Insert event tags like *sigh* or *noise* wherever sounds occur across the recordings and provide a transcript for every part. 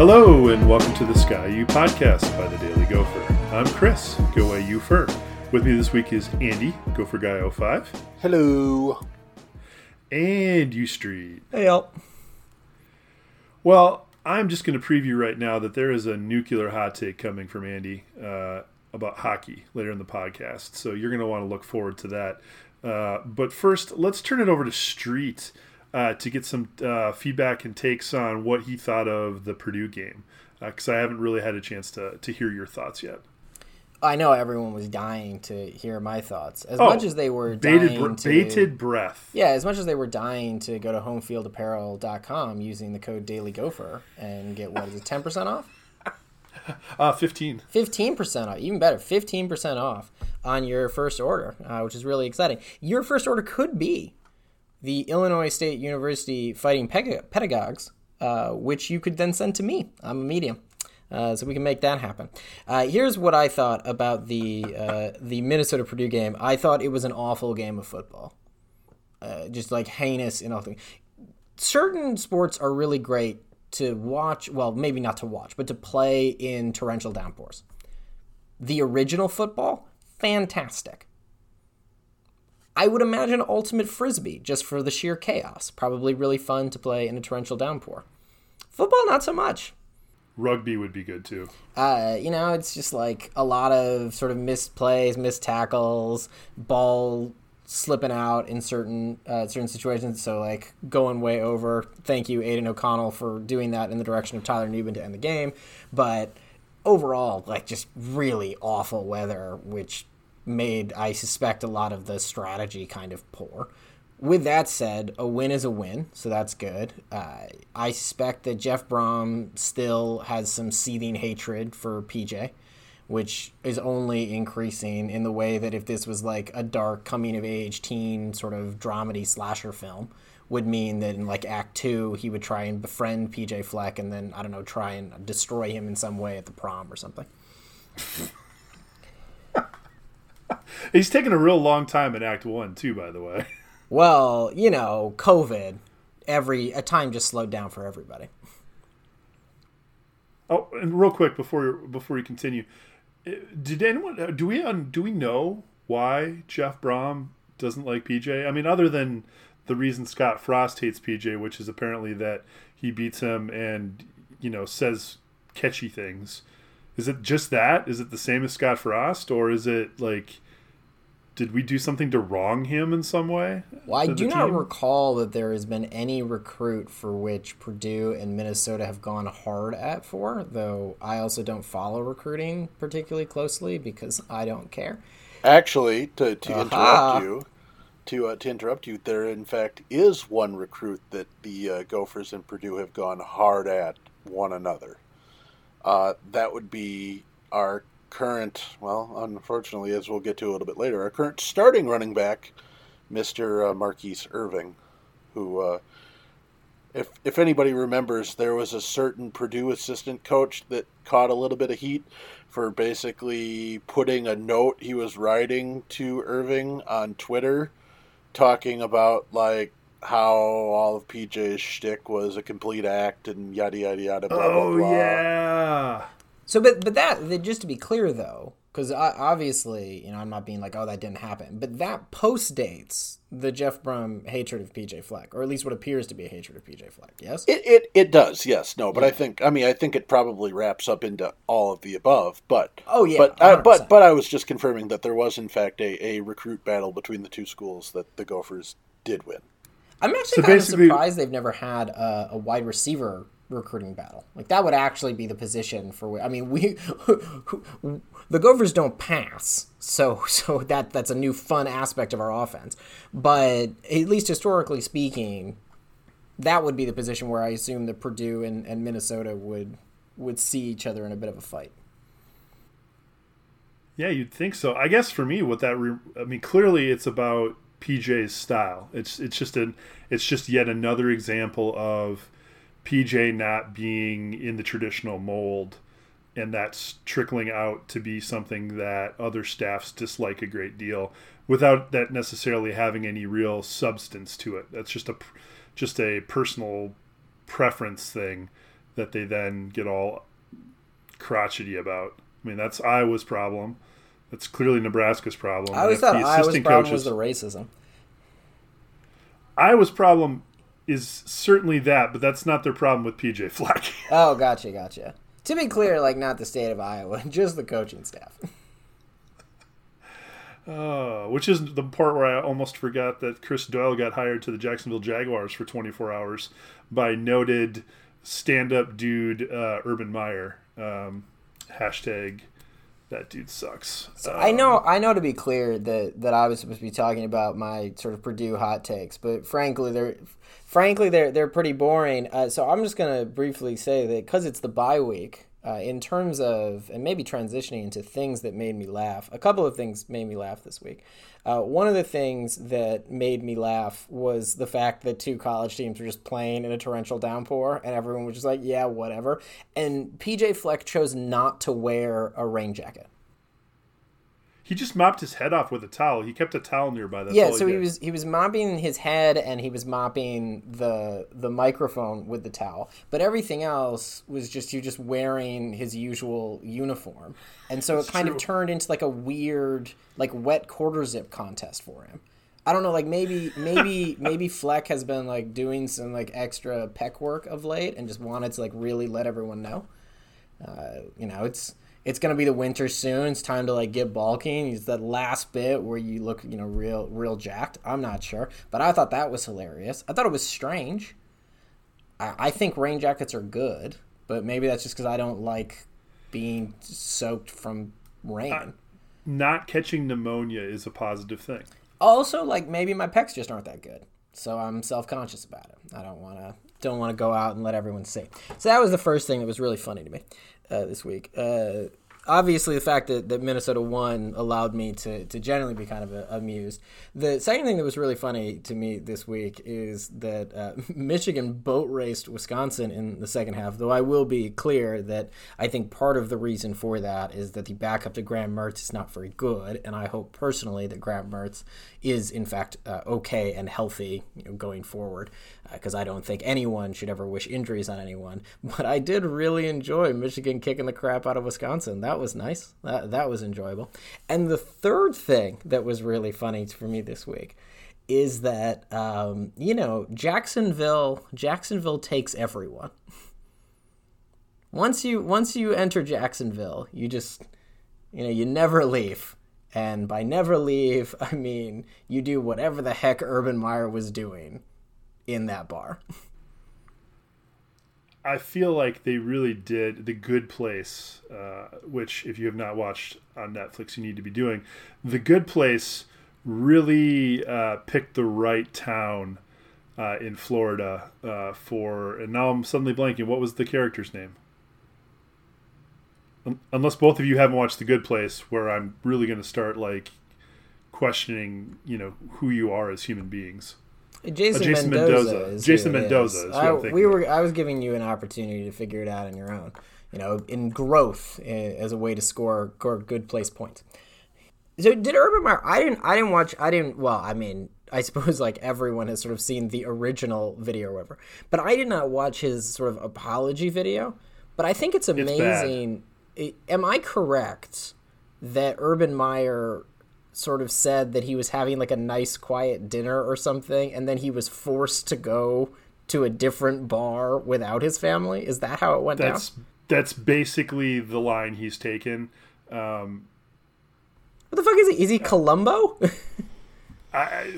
Hello, and welcome to the Sky U podcast by the Daily Gopher. I'm Chris, Go AU Fur. With me this week is Andy, Gopher Guy 05, Hello. and U Street. Hey, y'all. Well, I'm just going to preview right now that there is a nuclear hot take coming from Andy uh, about hockey later in the podcast. So you're going to want to look forward to that. Uh, but first, let's turn it over to Street uh, to get some uh, feedback and takes on what he thought of the Purdue game. Because I haven't really had a chance to, to hear your thoughts yet. I know everyone was dying to hear my thoughts. As Oh, much as they were Bated, dying to, bated breath. yeah, as much as they were dying to go to homefieldapparel.com using the code DailyGopher and get what is it, ten percent off, Uh, 15. fifteen percent off, even better, fifteen percent off on your first order, uh, which is really exciting. Your first order could be the Illinois State University Fighting Pedagogues, uh, which you could then send to me. I'm a medium. Uh, so we can make that happen. Uh, here's what I thought about the uh, the Minnesota Purdue game. I thought it was an awful game of football, uh, just like heinous and things. Certain sports are really great to watch. Well, maybe not to watch, but to play in torrential downpours. The original football, fantastic. I would imagine Ultimate Frisbee just for the sheer chaos. Probably really fun to play in a torrential downpour. Football, not so much. Rugby would be good too. Uh, you know, it's just like a lot of sort of missed plays, missed tackles, ball slipping out in certain uh, certain situations. So like going way over. Thank you, Aidan O'Connell, for doing that in the direction of Tyler Nubin to end the game. But overall, like just really awful weather, which made I suspect a lot of the strategy kind of poor. With that said, a win is a win, so that's good. Uh, I suspect that Jeff Brohm still has some seething hatred for PJ, which is only increasing in the way that if this was like a dark coming of age teen sort of dramedy slasher film, would mean that in like Act Two he would try and befriend PJ Fleck and then I don't know try and destroy him in some way at the prom or something. *laughs* He's taking a real long time in Act One too, by the way. *laughs* Well, you know, COVID, every a time just slowed down for everybody. Oh, and real quick before before you continue, eh, did anyone do we do we know why Jeff Brohm doesn't like PJ? I mean, other than the reason Scott Frost hates PJ, which is apparently that he beats him and you know says catchy things. Is it just that? Is it the same as Scott Frost, or is it like? Did we do something to wrong him in some way? Well, I do not recall that there has been any recruit for which Purdue and Minnesota have gone hard at for, though I also don't follow recruiting particularly closely because I don't care. Actually, to, to Aha. interrupt you, to uh, to interrupt you, there in fact is one recruit that the uh, Gophers and Purdue have gone hard at one another. Uh, that would be our current, well, unfortunately, as we'll get to a little bit later, our current starting running back, Mister uh, Mar'Keise Irving, who. Uh, if, if anybody remembers, there was a certain Purdue assistant coach that caught a little bit of heat for basically putting a note he was writing to Irving on Twitter, talking about like how all of PJ's shtick was a complete act and yada yada yada. Blah, Oh blah, blah. yeah. So, but but that that- just to be clear though, because obviously, you know, I'm not being like, oh, that didn't happen, but that post dates the Jeff Brohm hatred of PJ Fleck, or at least what appears to be a hatred of PJ Fleck. Yes. It, it it does, yes, no, but I think I mean I think it probably wraps up into all of the above. But Oh, yeah, but uh, 100%. but but I was just confirming that there was in fact a, a recruit battle between the two schools that the Gophers did win. I'm actually So kind of surprised they've never had a, a wide receiver recruiting battle. Like that would actually be the position for. I mean, we *laughs* the Gophers don't pass, so *laughs* so that that's a new fun aspect of our offense. But at least historically speaking, that would be the position where I assume that Purdue and, and Minnesota would would see each other in a bit of a fight. Yeah, you'd think so. I guess for me, what that re- I mean, clearly it's about PJ's style. It's it's just an it's just yet another example of PJ not being in the traditional mold, and that's trickling out to be something that other staffs dislike a great deal, without that necessarily having any real substance to it. That's just a just a personal preference thing that they then get all crotchety about. I mean, that's Iowa's problem. That's clearly Nebraska's problem. I always thought Iowa's problem coaches- was the racism. Iowa's problem is certainly that, but that's not their problem with PJ Fleck. *laughs* Oh, gotcha, gotcha. To be clear, like not the state of Iowa, *laughs* just the coaching staff. Uh, which is the part where I almost forgot that Chris Doyle got hired to the Jacksonville Jaguars for 24 hours by noted stand-up dude uh, Urban Meyer. Um, hashtag that dude sucks. Uh, I know, I know. To be clear, that that I was supposed to be talking about my sort of Purdue hot takes, but frankly, they're frankly they're they're pretty boring. Uh, so I'm just gonna briefly say that because it's the bye week, uh, in terms of and maybe transitioning into things that made me laugh. A couple of things made me laugh this week. Uh, one of the things that made me laugh was the fact that two college teams were just playing in a torrential downpour, and everyone was just like, "Yeah, whatever." And PJ Fleck chose not to wear a rain jacket. He just mopped his head off with a towel. He kept a towel nearby. That's yeah, all so he did. was he was mopping his head and he was mopping the the microphone with the towel. But everything else was just you just wearing his usual uniform. And so it kind of turned into like a weird like wet quarter zip contest for him. I don't know, like maybe maybe *laughs* maybe Fleck has been like doing some like extra peck work of late and just wanted to like really let everyone know. Uh, you know, it's it's gonna be the winter soon. It's time to like get bulking. It's that last bit where you look, you know, real real jacked. I'm not sure, but I thought that was hilarious. I thought it was strange. I, I think rain jackets are good, but maybe that's just because I don't like being soaked from rain. not catching pneumonia is a positive thing. also, like maybe my pecs just aren't that good, so I'm self conscious about it. I don't want to don't want to go out and let everyone see. So that was the first thing that was really funny to me uh, this week. Uh, obviously, the fact that, that Minnesota won allowed me to, to generally be kind of uh, amused. The second thing that was really funny to me this week is that uh, *laughs* Michigan boat raced Wisconsin in the second half. Though I will be clear that I think part of the reason for that is that the backup to Graham Mertz is not very good, and I hope personally that Graham Mertz is in fact uh, okay and healthy you know, going forward because I don't think anyone should ever wish injuries on anyone. *laughs* But I did really enjoy Michigan kicking the crap out of Wisconsin. That was nice. That that was enjoyable. And the third thing that was really funny for me this week is that um, you know Jacksonville Jacksonville takes everyone. Once you once you enter Jacksonville, you just you know you never leave. And by never leave, *laughs* I mean you do whatever the heck Urban Meyer was doing in that bar. *laughs* I feel like they really did the Good Place, uh, which if you have not watched on Netflix, you need to be doing. The Good Place really uh, picked the right town uh, in Florida uh, for, and now I'm suddenly blanking. What was the character's name? Un- Unless both of you haven't watched The Good Place, where I'm really going to start like questioning, you know, who you are as human beings. Jason, Jason Mendoza. Mendoza. Jason Mendoza is. is who I, we were. I was giving you an opportunity to figure it out on your own. You know, in growth eh, as a way to score, score good place points. So did Urban Meyer? I didn't. I didn't watch. I didn't. Well, I mean, *laughs* I suppose like everyone has sort of seen the original video or whatever, but I did not watch his sort of apology video. But I think it's amazing. I- am I correct that Urban Meyer sort of said that he was having like a nice quiet dinner or something and then he was forced to go to a different bar without his family is that how it went That's down that's basically the line he's taken. Um, what the fuck is he is he columbo *laughs* I, I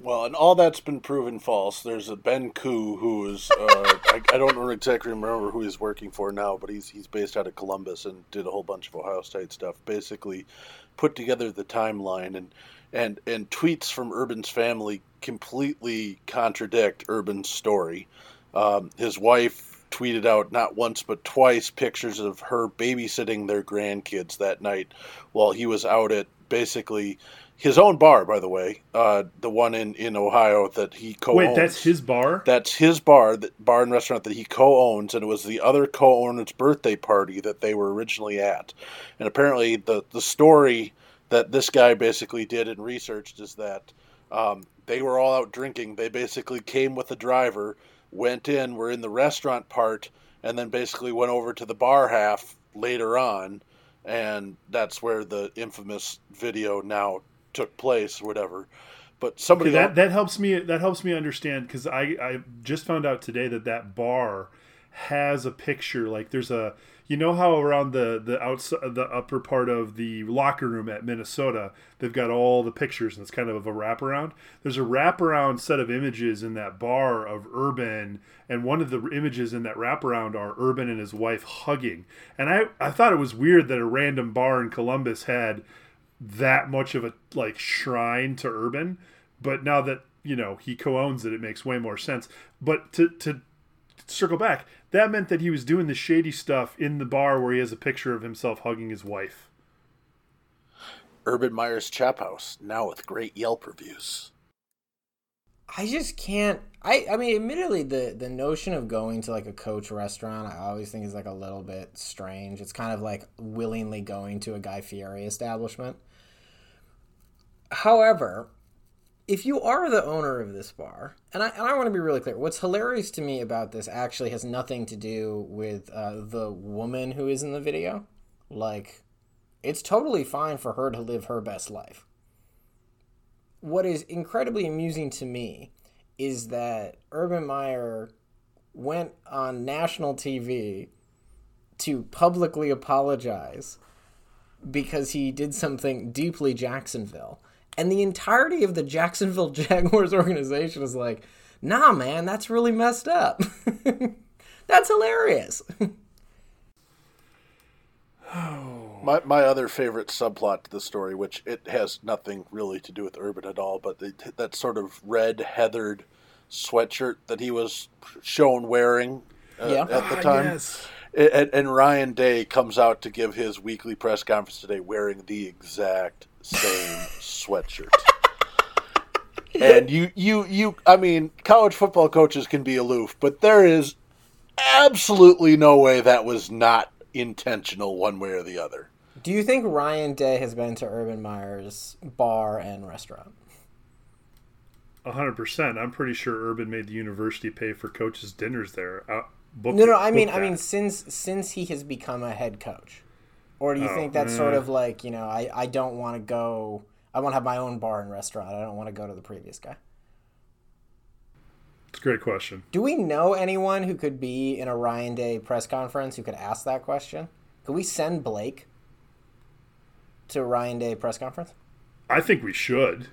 Well, and all that's been proven false. There's a Ben Koo who is uh, *laughs* I, I don't know exactly remember who he's working for now, but he's he's based out of Columbus and did a whole bunch of Ohio State stuff. Basically, put together the timeline and and and tweets from Urban's family completely contradict Urban's story. Um, his wife tweeted out not once but twice pictures of her babysitting their grandkids that night while he was out at basically his own bar, by the way, uh, the one in, in Ohio that he co-owns. wait, that's his bar. That's his bar, that bar and restaurant that he co-owns, and it was the other co-owner's birthday party that they were originally at. And apparently, the the story that this guy basically did and researched is that um, they were all out drinking. They basically came with a driver, went in, were in the restaurant part, and then basically went over to the bar half later on, and that's where the infamous video now took place, or whatever. But somebody okay, that that helps me that helps me understand because I I just found out today that that bar has a picture like there's a you know how around the the outside the upper part of the locker room at Minnesota they've got all the pictures and it's kind of a wraparound. There's a wraparound set of images in that bar of Urban and one of the images in that wraparound are Urban and his wife hugging. And I I thought it was weird that a random bar in Columbus had that much of a like shrine to Urban, but now that you know he co-owns it, it makes way more sense. But to to circle back, that meant that he was doing the shady stuff in the bar where he has a picture of himself hugging his wife. Urban Meyer's Chop House, now with great Yelp reviews. I just can't. I I mean, admittedly, the the notion of going to like a coach restaurant, I always think is like a little bit strange. It's kind of like willingly going to a Guy Fieri establishment. However, if you are the owner of this bar, and I, and I want to be really clear, what's hilarious to me about this actually has nothing to do with uh, the woman who is in the video. Like, it's totally fine for her to live her best life. What is incredibly amusing to me is that Urban Meyer went on national TV to publicly apologize because he did something deeply Jacksonville and the entirety of the Jacksonville *laughs* Jaguars organization is like, nah, man, that's really messed up. *laughs* that's hilarious. *laughs* *sighs* Oh, my, my other favorite subplot to the story, which it has nothing really to do with Urban at all, but the, that sort of red heathered sweatshirt that he was shown wearing uh, yeah. at the ah, time. yes. And, and Ryan Day comes out to give his weekly press conference today wearing the exact same sweatshirt. *laughs* and you, you, you, I mean, college football coaches can be aloof, but there is absolutely no way that was not intentional one way or the other. Do you think Ryan Day has been to Urban Meyer's bar and restaurant? hundred percent. I'm pretty sure Urban made the university pay for coaches' dinners there. Uh, book, no, no. I mean, that. I mean, since since he has become a head coach, or do you oh, think that's sort of like you know, I I don't want to go I want to have my own bar and restaurant. I don't want to go to the previous guy. It's a great question. Do we know anyone who could be in a Ryan Day press conference who could ask that question? Could we send Blake to Ryan Day press conference? I think we should.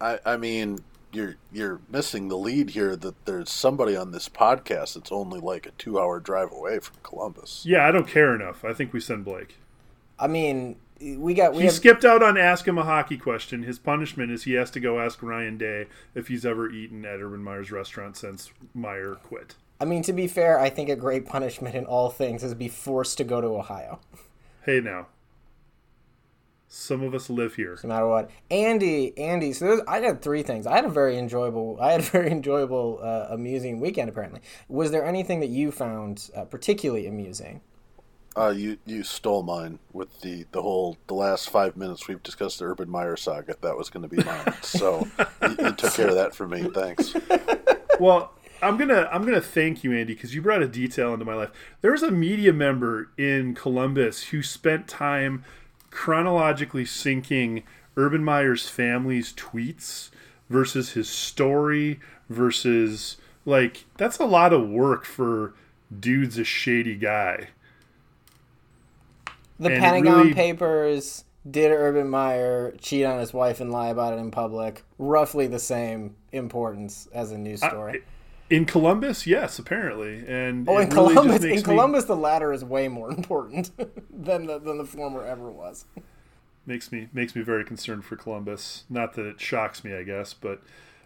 I, I mean, you're you're missing the lead here that there's somebody on this podcast that's only like a two hour drive away from Columbus. Yeah, I don't care enough. I think we send Blake. I mean, we got we he have... skipped out on ask him a hockey question. His punishment is he has to go ask Ryan Day if he's ever eaten at Urban Meyer's restaurant since Meyer quit. I mean, to be fair, I think a great punishment in all things is to be forced to go to Ohio. Hey now, some of us live here. No matter what, Andy, Andy. So I had three things. I had a very enjoyable, I had a very enjoyable, uh, amusing weekend. Apparently, was there anything that you found uh, particularly amusing? Uh, you you stole mine with the, the whole the last five minutes we've discussed the Urban Meyer saga. That was going to be mine, so you, you, took care of that for me. Thanks. *laughs* Well, I'm gonna I'm gonna thank you, Andy, because you brought a detail into my life. There's a media member in Columbus who spent time chronologically syncing Urban Meyer's family's tweets versus his story versus like that's a lot of work for dude's a shady guy. The and Pentagon really... Papers did Urban Meyer cheat on his wife and lie about it in public? Roughly the same importance as a news story. I, in Columbus, yes, apparently, and oh, in really Columbus, in Columbus, the latter is way more *laughs* important than the than the former ever was. *laughs* Makes me makes me very concerned for Columbus. Not that it shocks me, I guess, but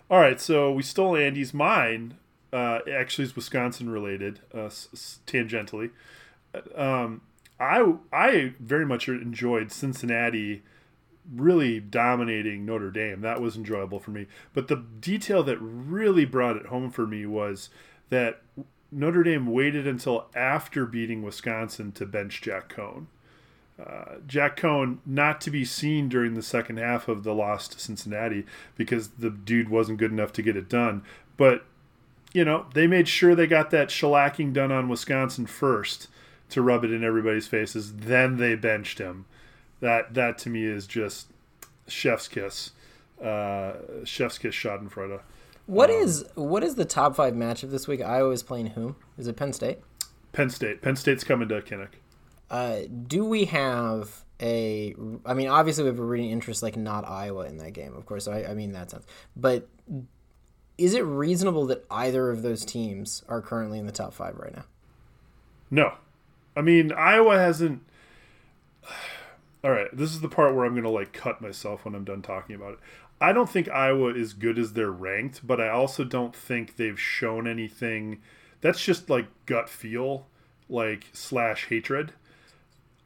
all right. So we stole Andy's. Mine uh, actually is Wisconsin related, uh, s- tangentially. Um, I I very much enjoyed Cincinnati really dominating Notre Dame. That was enjoyable for me. But the detail that really brought it home for me was that Notre Dame waited until after beating Wisconsin to bench Jack Coan. Uh, Jack Coan not to be seen during the second half of the loss to Cincinnati because the dude wasn't good enough to get it done. But you know, they made sure they got that shellacking done on Wisconsin first to rub it in everybody's faces. Then they benched him. That that to me is just chef's kiss. Uh, chef's kiss Schadenfreude. What um, is what is the top five matchup this week? Iowa is playing whom? Is it Penn State? Penn State. Penn State's coming to Kinnick. Uh, do we have a? I mean, obviously we have a rooting interest like not Iowa in that game, of course. So I, I mean that sense. But is it reasonable that either of those teams are currently in the top five right now? No, I mean Iowa hasn't. All right, this is the part where I'm going to like cut myself when I'm done talking about it. I don't think Iowa is good as they're ranked, but I also don't think they've shown anything. That's just like gut feel, like slash hatred.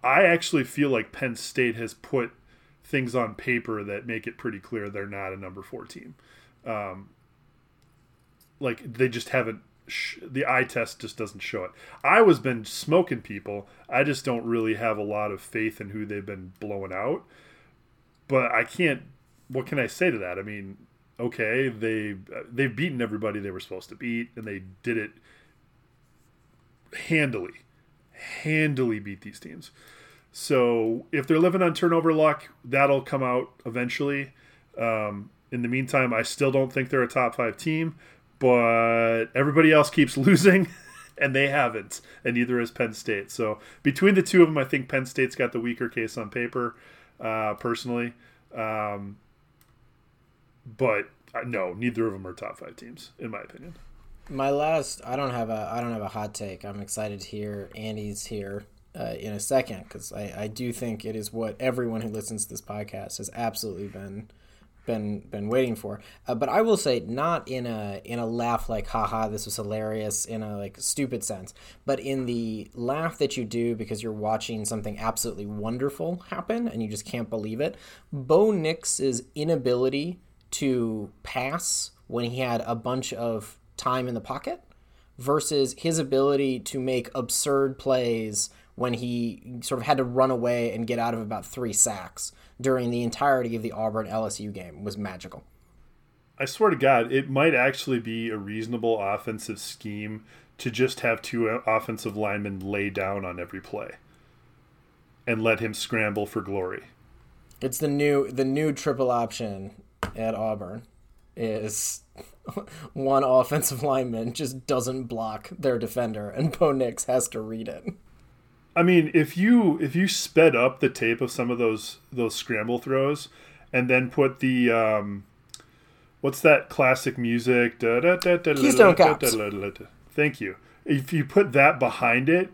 I actually feel like Penn State has put things on paper that make it pretty clear they're not a number four team. Um, like they just haven't. Sh- the eye test just doesn't show it. Iowa's been smoking people. I just don't really have a lot of faith in who they've been blowing out. But I can't what can I say to that? I mean, okay, they they've beaten everybody they were supposed to beat, and they did it handily, handily beat these teams. So if they're living on turnover luck, that'll come out eventually. Um, in the meantime, I still don't think they're a top five team, but everybody else keeps *laughs* losing, and they haven't, and neither has Penn State. So between the two of them, I think Penn State's got the weaker case on paper, uh, personally. Um, but uh, no, neither of them are top five teams, in my opinion. My last, I don't have a, I don't have a hot take. I'm excited to hear Andy's here uh, in a second because I, I do think it is what everyone who listens to this podcast has absolutely been been been waiting for. Uh, but I will say, not in a in a laugh like haha, this was hilarious in a like stupid sense, but in the laugh that you do because you're watching something absolutely wonderful happen and you just can't believe it. Bo Nix's inability to pass when he had a bunch of time in the pocket versus his ability to make absurd plays when he sort of had to run away and get out of about three sacks during the entirety of the Auburn LSU game was magical. I swear to God, it might actually be a reasonable offensive scheme to just have two uh, offensive linemen lay down on every play and let him scramble for glory. It's the new the new triple option at Auburn is *laughs* one offensive lineman just doesn't block their defender, and Bo Nix has to read it. I mean, if you if you sped up the tape of some of those those scramble throws, and then put the um, what's that classic music? Keystone Cops. Thank you. If you put that behind it,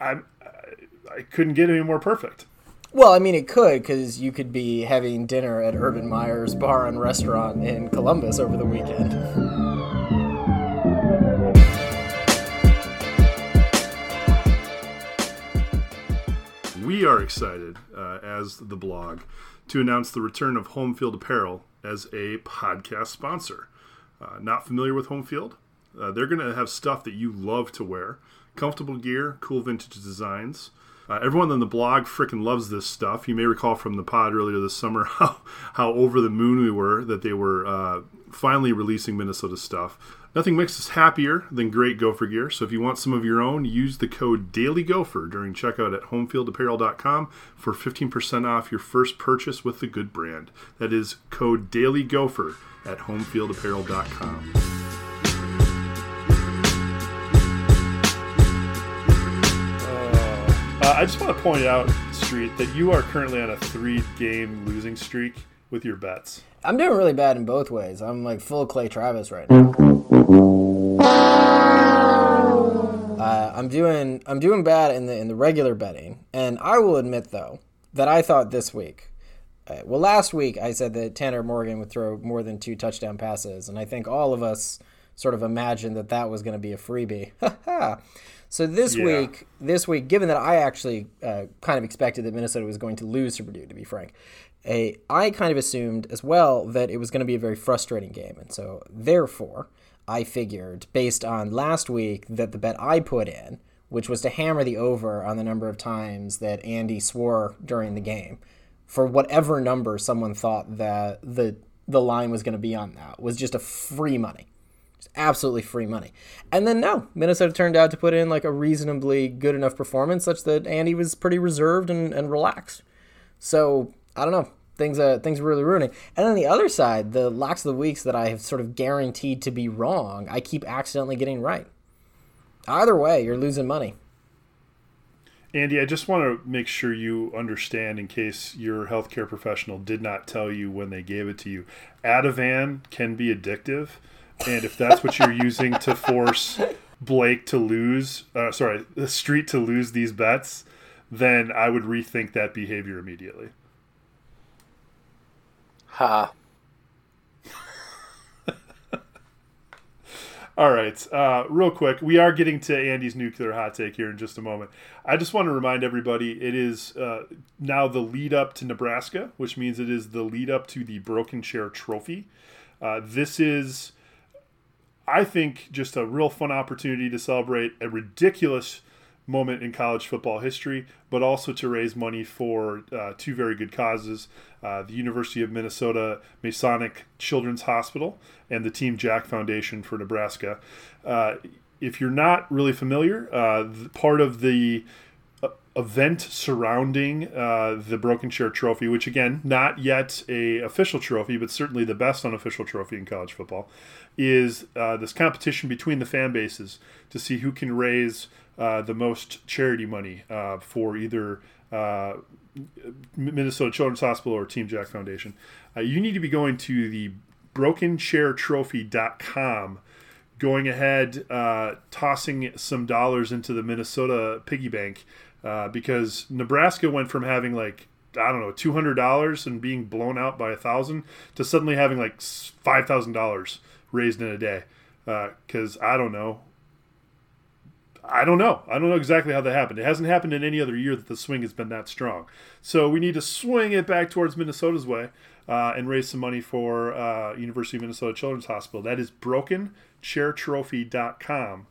I I couldn't get any more perfect. Well, I mean, it could because you could be having dinner at Urban Meyer's Bar and Restaurant in Columbus over the weekend. We are excited, uh, as the blog, to announce the return of Home Field Apparel as a podcast sponsor. Uh, not familiar with Home Field? Uh, they're going to have stuff that you love to wear comfortable gear, cool vintage designs. Uh, everyone on the blog freaking loves this stuff. You may recall from the pod earlier this summer *laughs* how, how over the moon we were that they were uh, finally releasing Minnesota stuff. Nothing makes us happier than great Gopher gear. So if you want some of your own, use the code DailyGopher during checkout at homefieldapparel.com for 15% off your first purchase with the good brand. That is code DailyGopher at homefieldapparel.com. Uh, I just want to point out, Street, that you are currently on a three-game losing streak with your bets. I'm doing really bad in both ways. I'm like full Clay Travis right now. I'm doing I'm doing bad in the in the regular betting, and I will admit though that I thought this week. Uh, well, last week I said that Tanner Morgan would throw more than two touchdown passes, and I think all of us sort of imagined that that was going to be a freebie. *laughs* So this yeah. week, this week, given that I actually uh, kind of expected that Minnesota was going to lose to Purdue, to be frank, a, I kind of assumed as well that it was going to be a very frustrating game, and so therefore, I figured based on last week that the bet I put in, which was to hammer the over on the number of times that Andy swore during the game, for whatever number someone thought that the the line was going to be on that was just a free money Just absolutely free money. And then no, Minnesota turned out to put in like a reasonably good enough performance such that Andy was pretty reserved and, and relaxed. So I don't know. Things uh, things really ruining. And on the other side, the locks of the weeks that I have sort of guaranteed to be wrong, I keep accidentally getting right. Either way, you're losing money. Andy, I just want to make sure you understand in case your healthcare professional did not tell you when they gave it to you. Ativan can be addictive. And if that's what you're using to force Blake to lose, uh, sorry, the street to lose these bets, then I would rethink that behavior immediately. Ha. *laughs* All right, uh, real quick, we are getting to Andy's nuclear hot take here in just a moment. I just want to remind everybody it is uh, now the lead up to Nebraska, which means it is the lead up to the Broken Chair Trophy. Uh, this is, I think, just a real fun opportunity to celebrate a ridiculous moment in college football history, but also to raise money for uh, two very good causes uh, the University of Minnesota Masonic Children's Hospital and the Team Jack Foundation for Nebraska. Uh, if you're not really familiar, uh, part of the uh, event surrounding uh, the Broken Chair Trophy, which again, not yet a official trophy, but certainly the best unofficial trophy in college football, is this competition between the fan bases to see who can raise uh, the most charity money uh, for either uh, Minnesota Children's Hospital or Team Jack Foundation. Uh, you need to be going to the brokenchairtrophy.com, going ahead, uh, tossing some dollars into the Minnesota piggy bank because Nebraska went from having like I don't know, two hundred dollars and being blown out by a thousand to suddenly having like five thousand dollars raised in a day. Because uh, I don't know, I don't know. I don't know exactly how that happened. It hasn't happened in any other year that the swing has been that strong. So we need to swing it back towards Minnesota's way uh, and raise some money for uh, University of Minnesota Children's Hospital. That is brokenchairtrophy.com.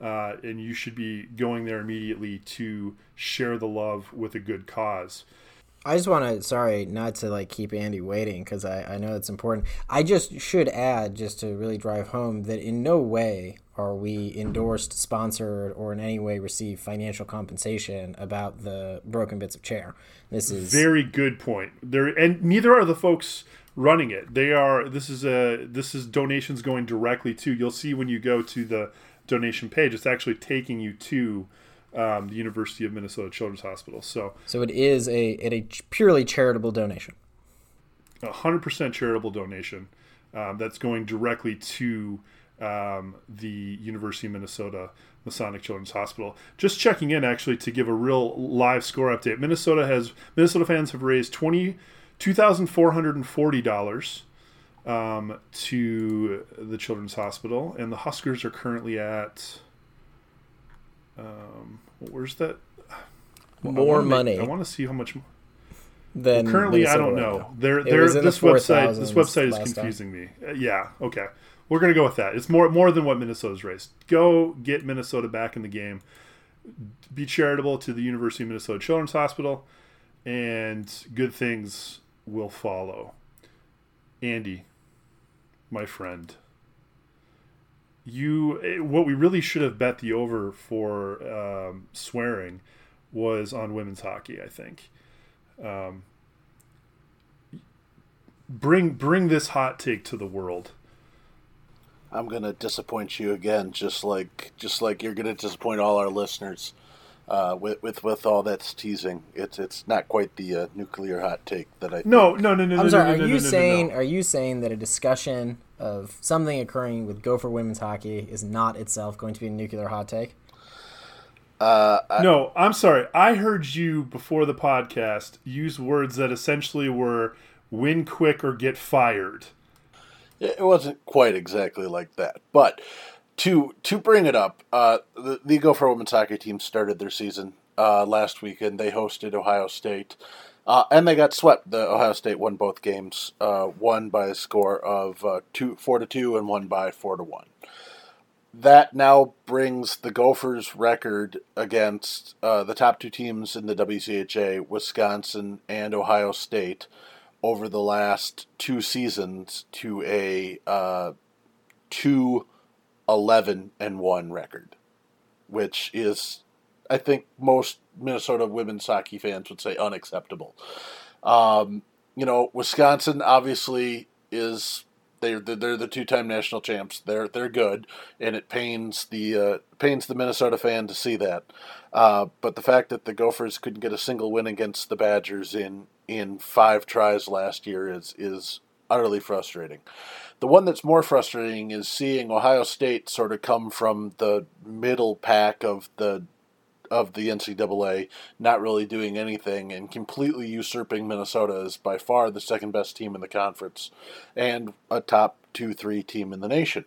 Uh, and you should be going there immediately to share the love with a good cause. I just want to, sorry, not to like keep Andy waiting because I, I know it's important. I just should add, just to really drive home, that in no way are we endorsed, sponsored, or in any way receive financial compensation about the broken bits of chair. This is very good point. There and neither are the folks running it. They are. This is a. This is donations going directly to. You'll see when you go to the donation page. It's actually taking you to um, the University of Minnesota Children's Hospital. So, so it is a a purely charitable donation. A hundred percent charitable donation um, that's going directly to um, the University of Minnesota Masonic Children's Hospital. Just checking in actually to give a real live score update. Minnesota has Minnesota fans have raised twenty two thousand four hundred and forty dollars um, to the Children's Hospital, and the Huskers are currently at. Um, where's that? More I money. Make, I want to see how much. Then well, currently, I don't know. They're, they're, this the website. This website is confusing time. me. Uh, yeah. Okay. We're gonna go with that. It's more more than what Minnesota's raised. Go get Minnesota back in the game. Be charitable to the University of Minnesota Children's Hospital, and good things will follow. Andy, my friend, you eh, what we really should have bet the over for um, swearing was on women's hockey. I think. Um, bring bring this hot take to the world. I'm gonna disappoint you again, just like just like you're gonna disappoint all our listeners uh, with with with all that's teasing. It's it's not quite the uh, nuclear hot take that I. No, think. no, no, no. I'm no, sorry. No, are no, you no, saying are you saying that a discussion of something occurring with Gopher women's hockey is not itself going to be a nuclear hot take? Uh, I, no, I'm sorry. I heard you before the podcast use words that essentially were "win quick or get fired." It wasn't quite exactly like that, but to to bring it up, uh, the, the Gopher women's hockey team started their season uh, last weekend. They hosted Ohio State, uh, and they got swept. The Ohio State won both games, uh, one by a score of uh, two four to two, and one by four to one. That now brings the Gophers' record against uh, the top two teams in the WCHA, Wisconsin and Ohio State, over the last two seasons to a two 11 and 1 record, which is, I think, most Minnesota women's hockey fans would say unacceptable. Um, you know, Wisconsin obviously is they're they're the two time national champs. They're they're good, and it pains the uh, pains the Minnesota fan to see that. Uh, but the fact that the Gophers couldn't get a single win against the Badgers in in five tries last year is is utterly frustrating. The one that's more frustrating is seeing Ohio State sort of come from the middle pack of the of the NCAA, not really doing anything and completely usurping Minnesota as by far the second best team in the conference and a top two three team in the nation.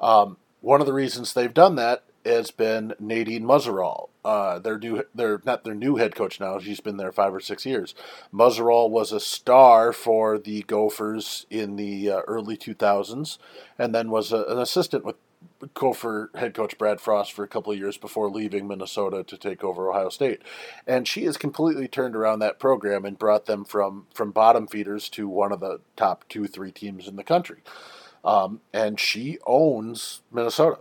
Um, one of the reasons they've done that has been Nadine Muzerall. Uh, their new, they're not their new head coach now. She's been there five or six years. Muzerall was a star for the Gophers in the uh, early 2000s, and then was a, an assistant with Gopher head coach Brad Frost for a couple of years before leaving Minnesota to take over Ohio State, and she has completely turned around that program and brought them from from bottom feeders to one of the top two three teams in the country. Um, and she owns Minnesota.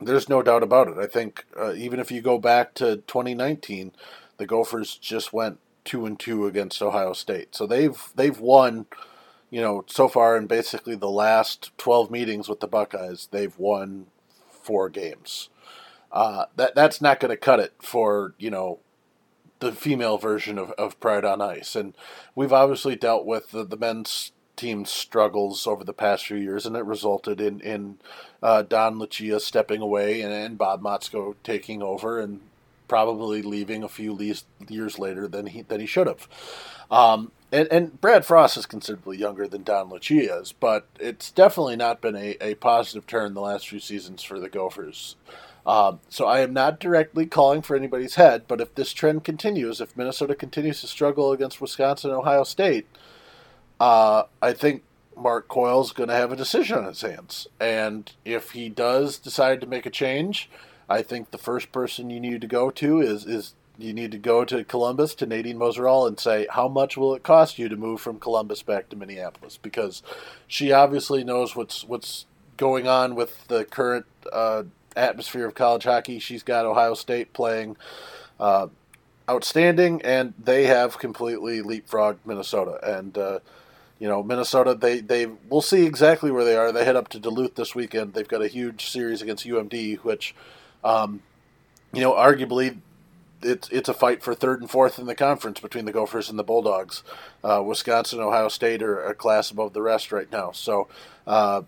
There's no doubt about it. I think uh, even if you go back to 2019, the Gophers just went two and two against Ohio State, so they've they've won. You know, so far in basically the last 12 meetings with the Buckeyes, they've won four games. Uh, that that's not going to cut it for you know the female version of, of Pride on Ice, and we've obviously dealt with the, the men's team's struggles over the past few years, and it resulted in in uh, Don Lucia stepping away and, and Bob Motzko taking over and probably leaving a few years later than he than he should have. Um, and, and Brad Frost is considerably younger than Don Lucia is, but it's definitely not been a, a positive turn the last few seasons for the Gophers. Um, so I am not directly calling for anybody's head, but if this trend continues, if Minnesota continues to struggle against Wisconsin and Ohio State, uh, I think Mark Coyle's going to have a decision on his hands. And if he does decide to make a change, I think the first person you need to go to is is you need to go to Columbus to Nadine Muzerall and say how much will it cost you to move from Columbus back to Minneapolis because she obviously knows what's what's going on with the current uh, atmosphere of college hockey. She's got Ohio State playing uh, outstanding, and they have completely leapfrogged Minnesota and. Uh, you know, Minnesota, they, they we'll see exactly where they are. They head up to Duluth this weekend. They've got a huge series against UMD, which, um, you know, arguably it's it's a fight for third and fourth in the conference between the Gophers and the Bulldogs. Uh, Wisconsin, Ohio State are a class above the rest right now. So uh,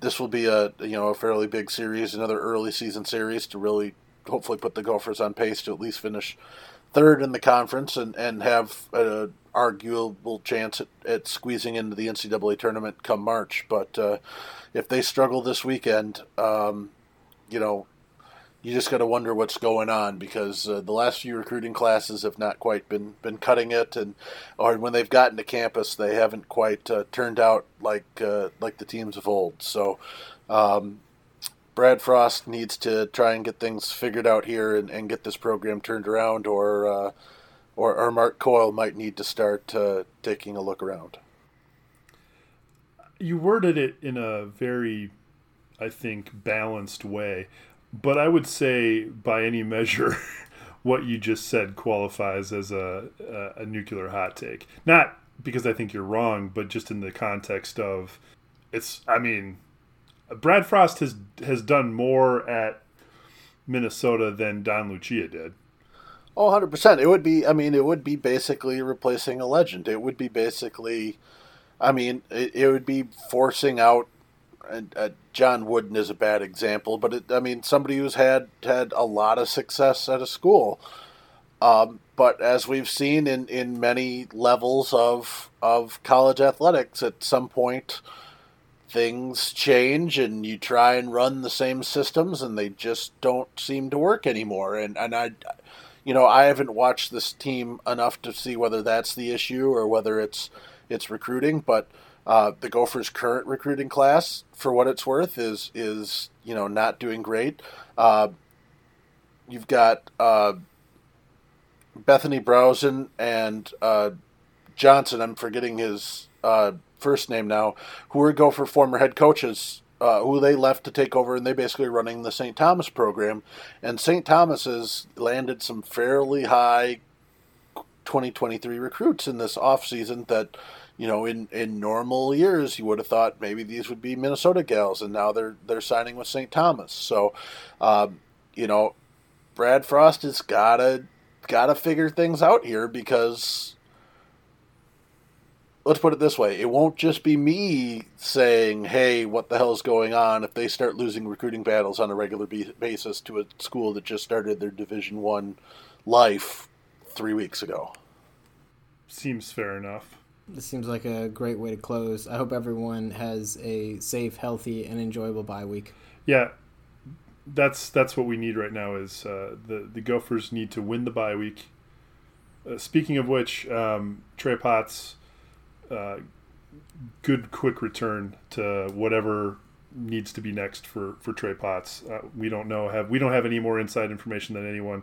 this will be a you know a fairly big series, another early season series to really hopefully put the Gophers on pace to at least finish third in the conference and, and have an arguable chance at, at squeezing into the NCAA tournament come March. But uh, if they struggle this weekend, um, you know, you just got to wonder what's going on because uh, the last few recruiting classes have not quite been, been cutting it, and or when they've gotten to campus, they haven't quite uh, turned out like uh, like the teams of old. So, um, Brad Frost needs to try and get things figured out here and, and get this program turned around, or, uh, or, or Mark Coyle might need to start uh, taking a look around. You worded it in a very, I think, balanced way, but I would say by any measure, *laughs* what you just said qualifies as a, a, a nuclear hot take. Not because I think you're wrong, but just in the context of it's. I mean, Brad Frost has has done more at Minnesota than Don Lucia did. Oh, 100%. It would be, I mean, it would be basically replacing a legend. It would be basically, I mean, it, it would be forcing out, and uh, John Wooden is a bad example, but it, I mean, somebody who's had, had a lot of success at a school. Um, but as we've seen in, in many levels of, of college athletics, at some point, things change and you try and run the same systems and they just don't seem to work anymore and and I you know I haven't watched this team enough to see whether that's the issue or whether it's it's recruiting but uh, the Gophers' current recruiting class, for what it's worth, is is you know not doing great. Uh, you've got uh, Bethany Brausen and uh, Johnson. I'm forgetting his uh, first name now, who are Gopher former head coaches who they left to take over, and they basically running the St. Thomas program. And St. Thomas has landed some fairly high 2023 recruits in this offseason that, you know, in, in normal years, you would have thought maybe these would be Minnesota gals, and now they're they're signing with St. Thomas. So, um, you know, Brad Frost has gotta gotta figure things out here because let's put it this way it won't just be me saying hey what the hell is going on if they start losing recruiting battles on a regular basis to a school that just started their division one life three weeks ago seems fair enough this seems like a great way to close i hope everyone has a safe healthy and enjoyable bye week yeah that's that's what we need right now is uh, the the gophers need to win the bye week uh, speaking of which um, trey potts uh, good quick return to whatever needs to be next for for Trey Potts. Uh, we don't know have we don't have any more inside information than anyone.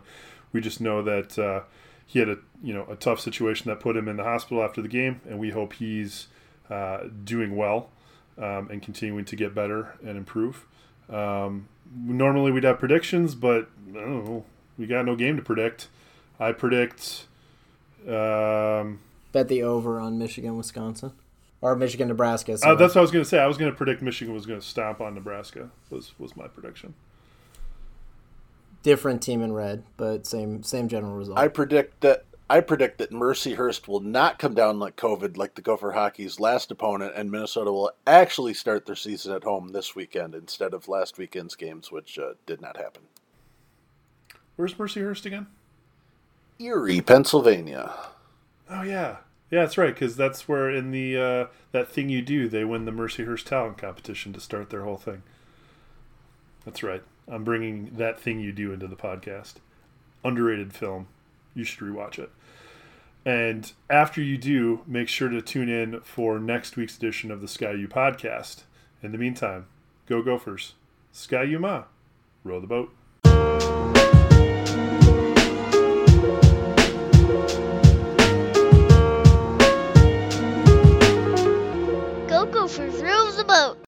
We just know that uh, he had a you know a tough situation that put him in the hospital after the game, and we hope he's uh, doing well um, and continuing to get better and improve. Um, normally we'd have predictions, but I don't know. We got no game to predict. I predict. Um, bet the over on Michigan, Wisconsin, or Michigan, Nebraska. Uh, that's what I was going to say. I was going to predict Michigan was going to stomp on Nebraska. Was was my prediction. Different team in red, but same same general result. I predict that I predict that Mercyhurst will not come down like COVID, like the Gopher hockey's last opponent, and Minnesota will actually start their season at home this weekend instead of last weekend's games, which uh, did not happen. Where's Mercyhurst again? Erie, Pennsylvania. Oh yeah, yeah, that's right. Because that's where in the uh, that thing you do, they win the Mercyhurst talent competition to start their whole thing. That's right. I'm bringing that thing you do into the podcast. Underrated film. You should rewatch it. And after you do, make sure to tune in for next week's edition of the Sky U podcast. In the meantime, go Gophers. Ski U Mah. Row the boat.